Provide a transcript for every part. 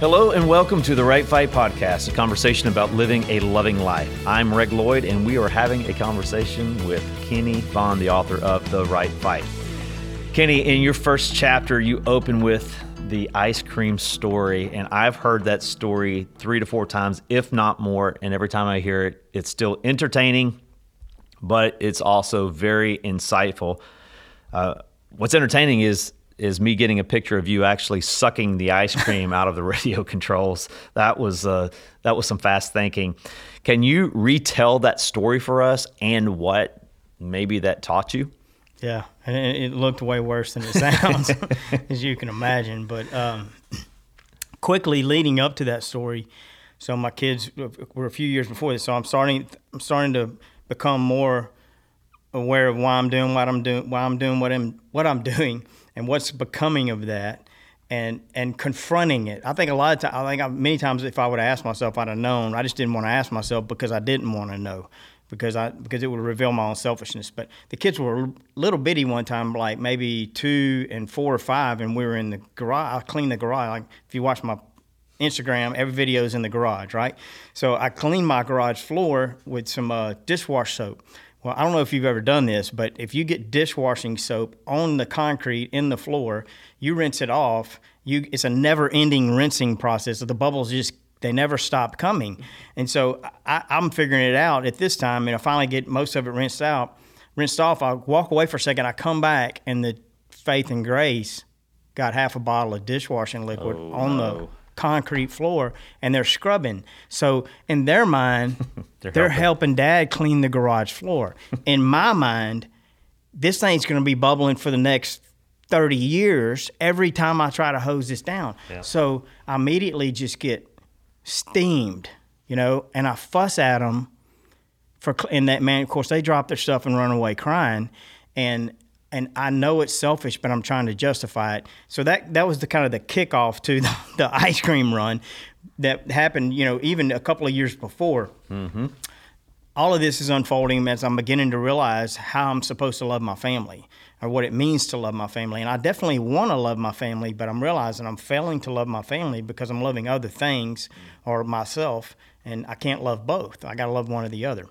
Hello and welcome to the Right Fight Podcast, a conversation about living a loving life. I'm Reg Lloyd, and we are having a conversation with Kenny Vaughan, the author of The Right Fight. Kenny, in your first chapter, you open with the ice cream story, and I've heard that story three to four times, if not more. And every time I hear it, it's still entertaining, but it's also very insightful. Uh, what's entertaining is is me getting a picture of you actually sucking the ice cream out of the radio controls. That was uh, that was some fast thinking. Can you retell that story for us and what maybe that taught you? Yeah, and it looked way worse than it sounds, as you can imagine. But um, quickly leading up to that story, so my kids were a few years before this, so I'm starting I'm starting to become more aware of why I'm doing what I'm doing, why I'm doing what I'm what I'm doing and what's becoming of that and and confronting it. I think a lot of times, I think I, many times if I would have asked myself, I'd have known. I just didn't want to ask myself because I didn't want to know because I because it would reveal my own selfishness. But the kids were a little bitty one time, like maybe two and four or five, and we were in the garage. I cleaned the garage. Like if you watch my Instagram, every video is in the garage, right? So I cleaned my garage floor with some uh, dishwash soap. Well, I don't know if you've ever done this, but if you get dishwashing soap on the concrete in the floor, you rinse it off. You, it's a never-ending rinsing process. The bubbles just they never stop coming, and so I, I'm figuring it out at this time. And I finally get most of it rinsed out, rinsed off. I walk away for a second. I come back, and the Faith and Grace got half a bottle of dishwashing liquid Oh, on no. the concrete floor, and they're scrubbing. So in their mind, They're they're, helping. helping. dad clean the garage floor. In my mind, this thing's going to be bubbling for the next 30 years every time I try to hose this down. Yeah. So I immediately just get steamed, you know, and I fuss at them for, and that man, of course, they drop their stuff and run away crying. And, and I know it's selfish, but I'm trying to justify it. So that, that was the kind of the kickoff to the, the ice cream run that happened, you know, even a couple of years before mm-hmm. all of this is unfolding as I'm beginning to realize how I'm supposed to love my family or what it means to love my family. And I definitely want to love my family, but I'm realizing I'm failing to love my family because I'm loving other things or myself, and I can't love both. I got to love one or the other.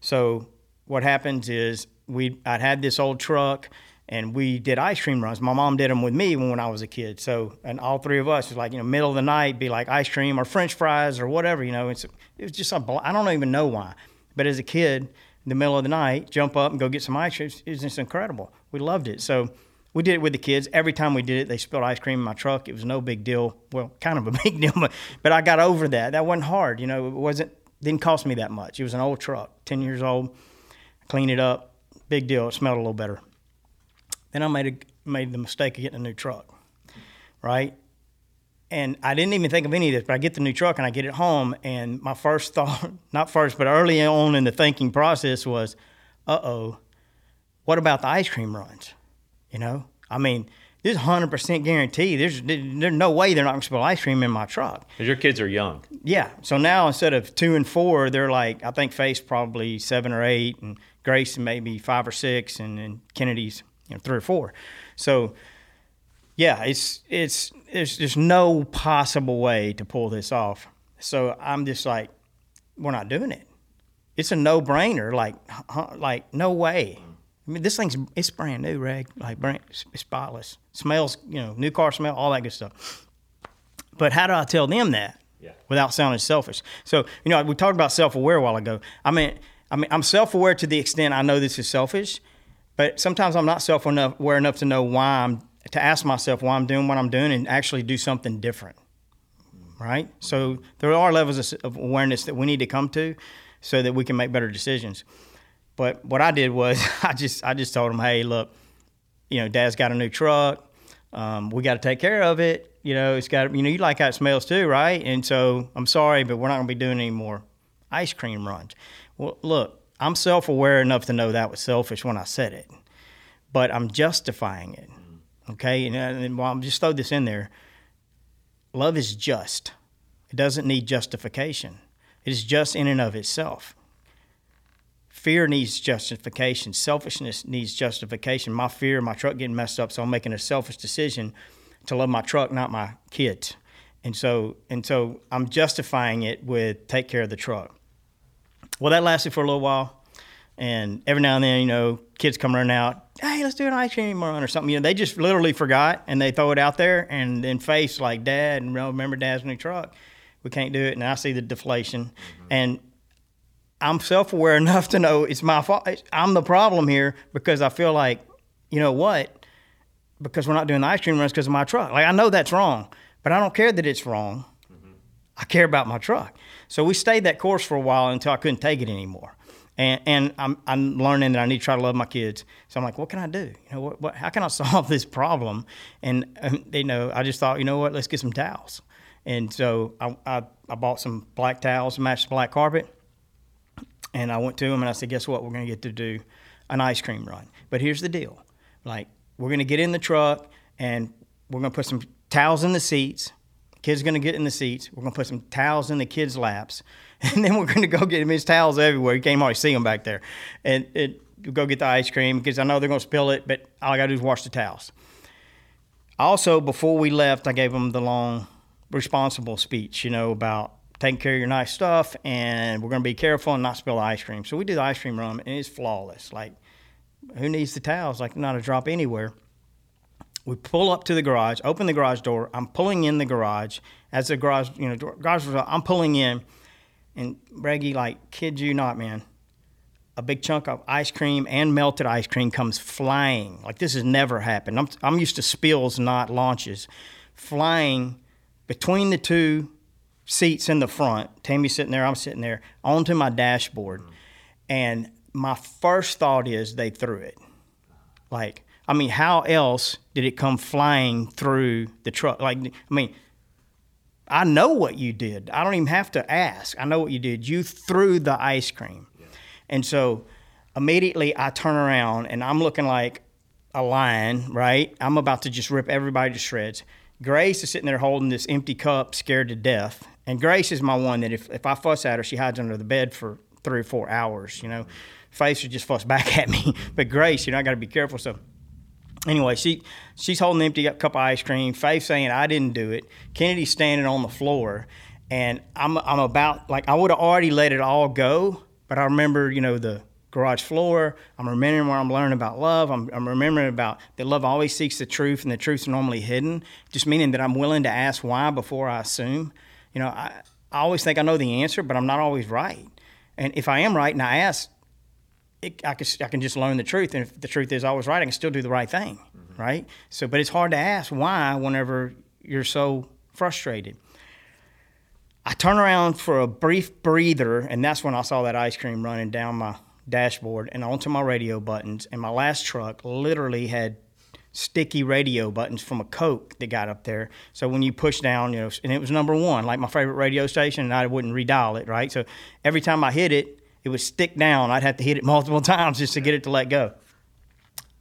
So what happens is we I'd had this old truck and we did ice cream runs. My mom did them with me when I was a kid. So, and all three of us was like, you know, middle of the night, be like ice cream or French fries or whatever, you know. It's, it was just a, I don't even know why. But as a kid, in the middle of the night, jump up and go get some ice cream. It was just incredible. We loved it. So we did it with the kids. Every time we did it, they spilled ice cream in my truck. It was no big deal. Well, kind of a big deal, but, but I got over that. That wasn't hard. You know, it wasn't, didn't cost me that much. It was an old truck, 10 years old. Clean it up. Big deal. It smelled a little better. Then I made a, made the mistake of getting a new truck, right? And I didn't even think of any of this, but I get the new truck and I get it home, and my first thought, not first, but early on in the thinking process was, uh oh, what about the ice cream runs? You know, I mean, this is 100% guarantee. There's, there's no way they're not going to spill ice cream in my truck. Because your kids are young. Yeah. So now instead of two and four, they're like I think Faith probably seven or eight, and Grace and maybe five or six, and then Kennedy's you know three or four. So yeah, it's it's there's there's no possible way to pull this off. So I'm just like, we're not doing it. It's a no brainer. Like huh, like no way. I mean, this thing's it's brand new, Reg. Like brand, it's spotless. Smells, you know, new car smell, all that good stuff. But how do I tell them that? Yeah. Without sounding selfish. So, you know, we talked about self-aware a while ago. I mean, I mean, I'm self-aware to the extent I know this is selfish, but sometimes I'm not self-aware enough to know why I'm to ask myself why I'm doing what I'm doing and actually do something different. Right? So there are levels of, of awareness that we need to come to so that we can make better decisions. But what I did was I just I just told him, hey, look, you know, Dad's got a new truck. Um, we got to take care of it. You know, it's got you know you like how it smells too, right? And so I'm sorry, but we're not going to be doing any more ice cream runs. Well, look, I'm self-aware enough to know that was selfish when I said it, but I'm justifying it. Okay, and, uh, and well, I'm just throw this in there. Love is just. It doesn't need justification. It is just in and of itself. Fear needs justification. Selfishness needs justification. My fear, my truck getting messed up, so I'm making a selfish decision to love my truck, not my kids. And so and so I'm justifying it with take care of the truck. Well, that lasted for a little while. And every now and then, you know, kids come running out, hey, let's do an ice cream run or something. You know, they just literally forgot and they throw it out there and then Faith like, Dad, and remember Dad's new truck. We can't do it. And I see the deflation. Mm-hmm. And I'm self aware enough to know it's my fault. I'm the problem here because I feel like, you know what? Because we're not doing the ice cream runs because of my truck. Like, I know that's wrong, but I don't care that it's wrong. I care about my truck. So we stayed that course for a while until I couldn't take it anymore and, and I'm, I'm learning that I need to try to love my kids. So I'm like, what can I do? You know, what, what how can I solve this problem? And um, you know, I just thought, you know what, let's get some towels. And so I, I, I bought some black towels, matched the black carpet, and I went to them and I said, guess what, we're going to get to do an ice cream run. But here's the deal, like we're going to get in the truck and we're going to put some towels in the seats. Kids going to get in the seats. We're going to put some towels in the kids' laps and then we're going to go get him his towels everywhere. You can't hardly see them back there, and it, go get the ice cream because I know they're going to spill it, but all I got to do is wash the towels. Also, before we left, I gave them the long, responsible speech, you know, about taking care of your nice stuff, and we're going to be careful and not spill the ice cream. So we do the ice cream run, and it's flawless. Like, who needs the towels? Like, not a drop anywhere. We pull up to the garage, open the garage door. I'm pulling in the garage as the garage, you know, garage. I'm pulling in and Reggie, like, kid you not, man, a big chunk of ice cream and melted ice cream comes flying. Like this has never happened. I'm, I'm used to spills, not launches. Flying between the two seats in the front, Tammy's sitting there, I'm sitting there, onto my dashboard. And my first thought is they threw it. Like, I mean, how else did it come flying through the truck? Like, I mean, I know what you did. I don't even have to ask. I know what you did. You threw the ice cream. Yeah. And so immediately I turn around and I'm looking like a lion, right? I'm about to just rip everybody to shreds. Grace is sitting there holding this empty cup, scared to death. And Grace is my one that if, if I fuss at her, she hides under the bed for three or four hours, you know. Mm-hmm. Faith would just fuss back at me. But Grace, you know, I got to be careful. So anyway, she she's holding an empty cup of ice cream. Faith saying I didn't do it. Kennedy's standing on the floor, and I'm I'm about like I would have already let it all go, but I remember you know the garage floor. I'm remembering where I'm learning about love. I'm, I'm remembering about that love always seeks the truth, and the truth's normally hidden. Just meaning that I'm willing to ask why before I assume. You know, I I always think I know the answer, but I'm not always right. And if I am right and I ask, it, I, can, I can just learn the truth. And if the truth is always right, I can still do the right thing, mm-hmm. right? So, but it's hard to ask why whenever you're so frustrated. I turn around for a brief breather, and that's when I saw that ice cream running down my dashboard and onto my radio buttons. And my last truck literally had sticky radio buttons from a Coke that got up there. So when you push down, you know, and it was number one, like my favorite radio station, and I wouldn't redial it, right? So every time I hit it, it would stick down. I'd have to hit it multiple times just to get it to let go.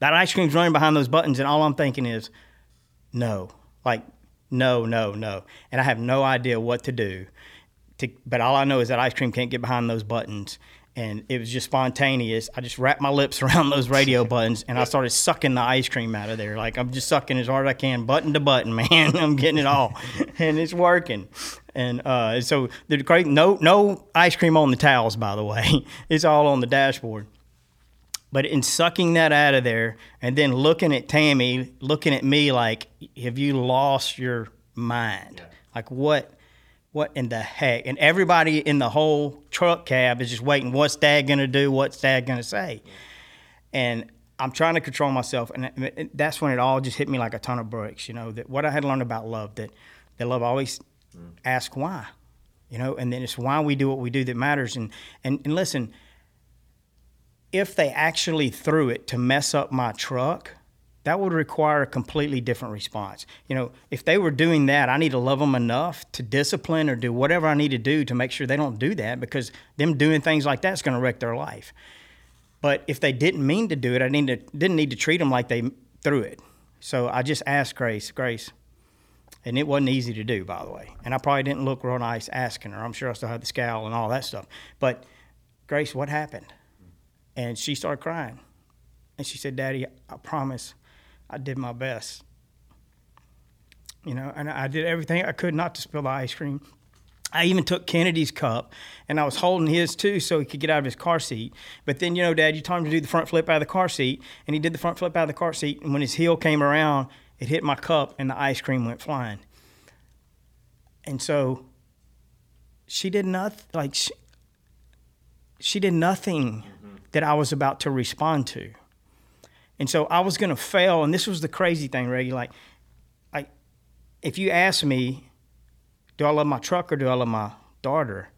That ice cream's running behind those buttons, and all I'm thinking is, no, like, no, no, no. And I have no idea what to do. To, but all I know is that ice cream can't get behind those buttons and it was just spontaneous. I just wrapped my lips around those radio buttons and I started sucking the ice cream out of there. Like I'm just sucking as hard as I can, button to button, man. I'm getting it all, and it's working. And uh, so the great no no ice cream on the towels, by the way. It's all on the dashboard. But in sucking that out of there and then looking at Tammy, looking at me like, have you lost your mind? Like what? What in the heck? And everybody in the whole truck cab is just waiting. What's Dad gonna do? What's Dad gonna say? And I'm trying to control myself, and that's when it all just hit me like a ton of bricks. You know that what I had learned about love that that love always mm. ask why, you know, and then it's why we do what we do that matters. And and and listen, if they actually threw it to mess up my truck, that would require a completely different response. You know, if they were doing that, I need to love them enough to discipline or do whatever I need to do to make sure they don't do that because them doing things like that is going to wreck their life. But if they didn't mean to do it, I need to, didn't need to treat them like they threw it. So I just asked Grace, Grace, and it wasn't easy to do, by the way. And I probably didn't look real nice asking her. I'm sure I still had the scowl and all that stuff. But Grace, what happened? And she started crying. And she said, Daddy, I promise I did my best. you know, and I did everything I could not to spill the ice cream. I even took Kennedy's cup and I was holding his too so he could get out of his car seat. But then, you know, Dad, you told him to do the front flip out of the car seat, and he did the front flip out of the car seat. And when his heel came around, it hit my cup and the ice cream went flying. And so she did nothing, like, she, she did nothing mm-hmm. that I was about to respond to. And so I was going to fail. And this was the crazy thing, Reggie. Like, like, if you ask me, do I love my truck or do I love my daughter?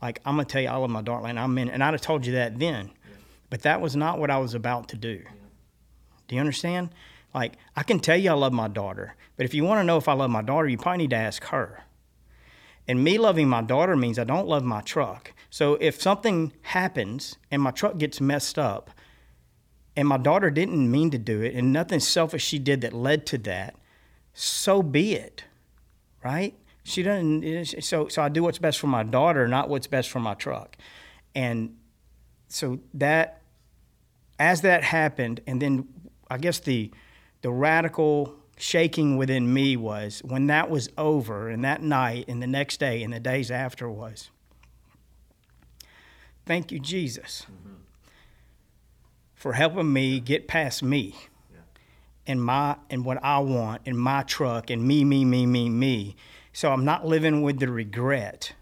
Like, I'm going to tell you I love my daughter. And, I'm in, and I'd have told you that then. Yeah. But that was not what I was about to do. Yeah. Do you understand? Like, I can tell you I love my daughter. But if you want to know if I love my daughter, you probably need to ask her. And me loving my daughter means I don't love my truck. So if something happens and my truck gets messed up, and my daughter didn't mean to do it, and nothing selfish she did that led to that, so be it, right? She doesn't. So so I do what's best for my daughter, not what's best for my truck, and so that as that happened, and then I guess the the radical shaking within me was when that was over, and that night, and the next day, and the days after was, thank you, Jesus, mm-hmm. For helping me get past me. And my and what I want in my truck and me, me, me, me, me. So I'm not living with the regret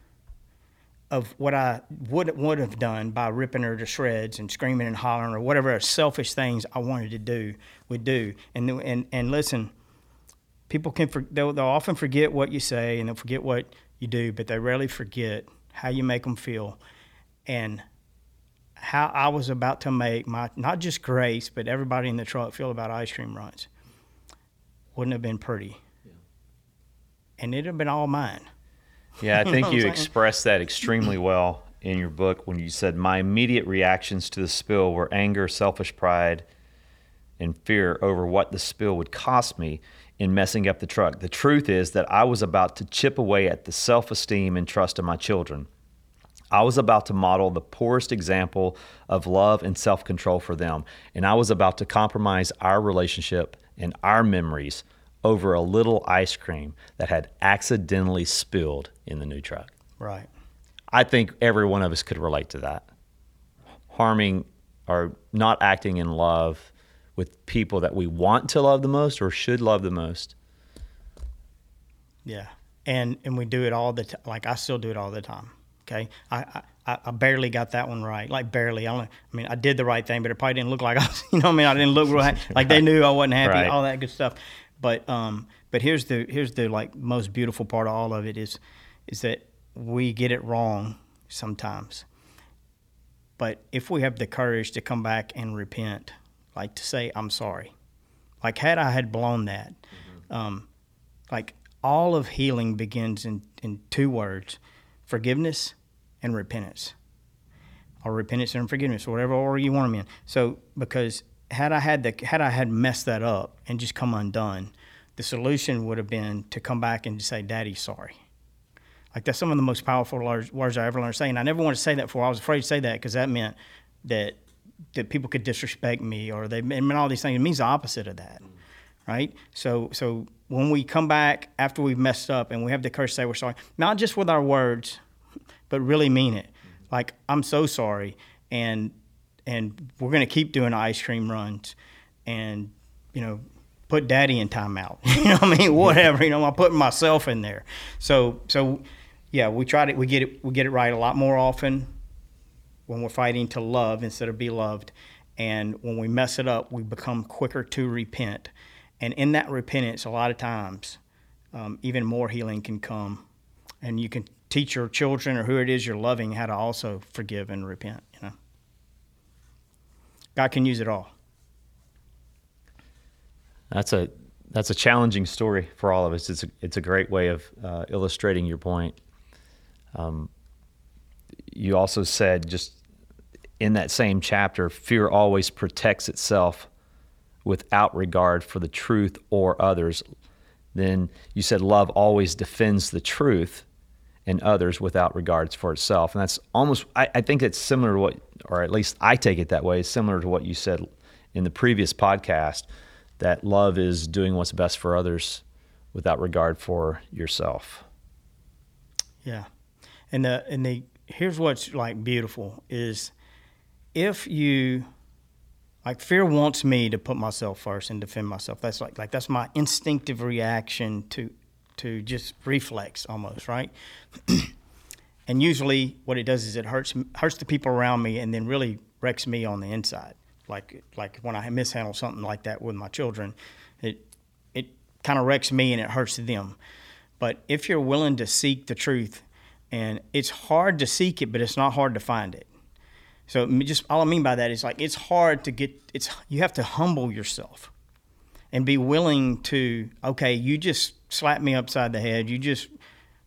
of what I would would have done by ripping her to shreds and screaming and hollering or whatever selfish things I wanted to do would do. And and and listen, people can they'll, they'll often forget what you say and they'll forget what you do, but they rarely forget how you make them feel. And how I was about to make my not just Grace but everybody in the truck feel about ice cream runs. Wouldn't have been pretty and it'd have been all mine. Yeah, I think you expressed that extremely well in your book when you said my immediate reactions to the spill were anger, selfish pride, and fear over what the spill would cost me in messing up the truck. The truth is that I was about to chip away at the self esteem and trust of my children. I was about to model the poorest example of love and self control for them, and I was about to compromise our relationship and our memories over a little ice cream that had accidentally spilled in the new truck. Right. I think every one of us could relate to that. Harming or not acting in love with people that we want to love the most or should love the most. Yeah. And and we do it all the time. Like I still do it all the time. Okay. I, I, I barely got that one right. Like barely. I, only, I mean, I did the right thing, but it probably didn't look like I was, you know I mean? I didn't look right. Like they knew I wasn't happy, right. all that good stuff. But um, but here's the here's the like most beautiful part of all of it is is that we get it wrong sometimes. But if we have the courage to come back and repent, like to say I'm sorry, like had I had blown that, mm-hmm. um, like all of healing begins in in two words: forgiveness and repentance, or repentance and forgiveness, or whatever order you want them in. So because had I had the had I had messed that up and just come undone, the solution would have been to come back and say, "Daddy, sorry." Like that's some of the most powerful words I ever learned to say, and I never wanted to say that before. I was afraid to say that because that meant that that people could disrespect me or they meant all these things. It means the opposite of that, right? So so when we come back after we've messed up and we have the courage to say we're sorry, not just with our words, but really mean it. Like I'm so sorry, and and we're going to keep doing ice cream runs and you know put daddy in timeout. You know i mean? Whatever you know i'm putting myself in there. So so yeah we try to we get it we get it right a lot more often when we're fighting to love instead of be loved. And when we mess it up we become quicker to repent. And in that repentance a lot of times um, even more healing can come. And you can teach your children or who it is you're loving how to also forgive and repent you know God can use it all. That's a that's a challenging story for all of us. It's a it's a great way of uh, illustrating your point. Um, you also said just in that same chapter, fear always protects itself without regard for the truth or others. Then you said love always defends the truth and others without regards for itself. And that's almost, I, I think it's similar to what, or at least I take it that way, similar to what you said in the previous podcast that love is doing what's best for others without regard for yourself. Yeah. And the and the here's what's like beautiful is if you like fear wants me to put myself first and defend myself. That's like like that's my instinctive reaction to to just reflex almost, right? and usually what it does is it hurts hurts the people around me and then really wrecks me on the inside. Like like when I mishandle something like that with my children, it it kind of wrecks me and it hurts them. But if you're willing to seek the truth, and it's hard to seek it, but it's not hard to find it. So just all I mean by that is like it's hard to get it's you have to humble yourself and be willing to okay, you just slapped me upside the head, you just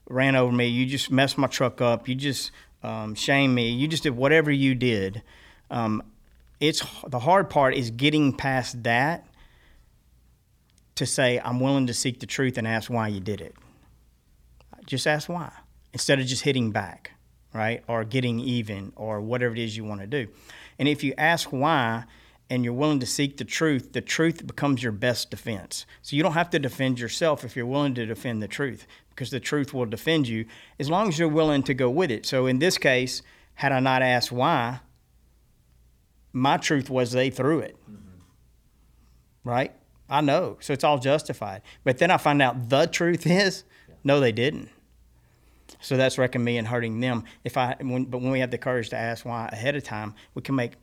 ran over me, you just messed my truck up, you just um, me, you just did whatever you did. Um, it's the hard part is getting past that to say I'm willing to seek the truth and ask why you did it. Just ask why instead of just hitting back, right? Or getting even or whatever it is you want to do. And if you ask why and you're willing to seek the truth, the truth becomes your best defense. So you don't have to defend yourself if you're willing to defend the truth because the truth will defend you as long as you're willing to go with it. So in this case, had I not asked why, my truth was they threw it. Mm-hmm. Right? I know. So it's all justified. But then I find out the truth is no, they didn't. So that's wrecking me and hurting them. If I, when, but when we have the courage to ask why ahead of time, we can make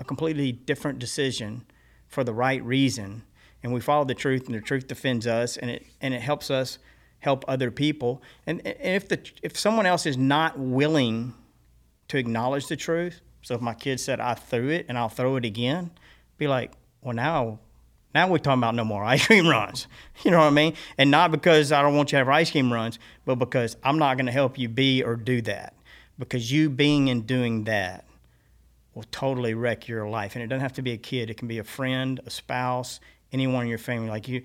a completely different decision for the right reason, and we follow the truth, and the truth defends us, and it and it helps us help other people. And, and if the if someone else is not willing to acknowledge the truth, so if my kid said I threw it and I'll throw it again, be like, well now now we're talking about no more ice cream runs. You know what I mean? And not because I don't want you to have ice cream runs, but because I'm not going to help you be or do that. Because you being and doing that will totally wreck your life. And it doesn't have to be a kid, it can be a friend, a spouse, anyone in your family. Like you,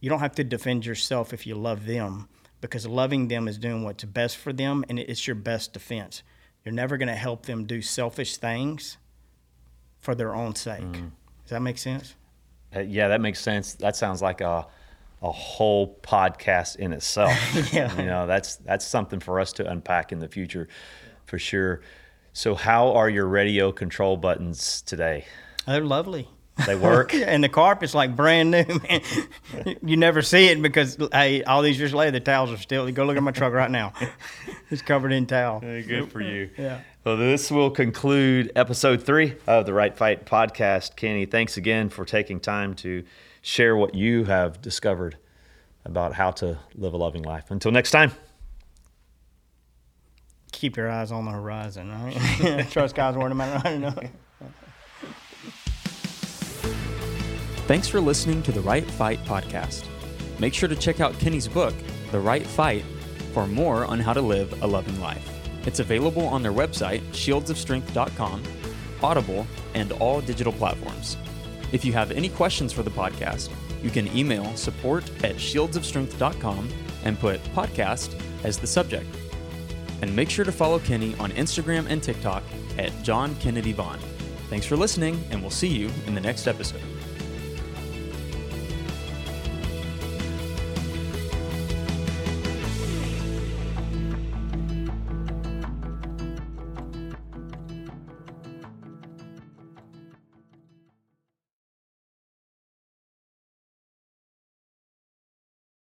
you don't have to defend yourself if you love them because loving them is doing what's best for them and it's your best defense. You're never going to help them do selfish things for their own sake. Mm. Does that make sense? Uh, yeah, that makes sense. That sounds like a a whole podcast in itself. yeah. You know, that's that's something for us to unpack in the future for sure. So how are your radio control buttons today? They're lovely. They work. and the carpet's like brand new, man. you never see it because hey, all these years later the towels are still go look at my truck right now. It's covered in towel. Hey, good for you. Yeah. Well, this will conclude episode three of the Right Fight podcast. Kenny, thanks again for taking time to share what you have discovered about how to live a loving life. Until next time. Keep your eyes on the horizon, right? Trust God's word no matter what. Thanks for listening to the Right Fight podcast. Make sure to check out Kenny's book, The Right Fight, for more on how to live a loving life. It's available on their website, shieldsofstrength.com, Audible, and all digital platforms. If you have any questions for the podcast, you can email support at shieldsofstrength.com and put podcast as the subject. And make sure to follow Kenny on Instagram and TikTok at John Kennedy Vaughan. Thanks for listening, and we'll see you in the next episode.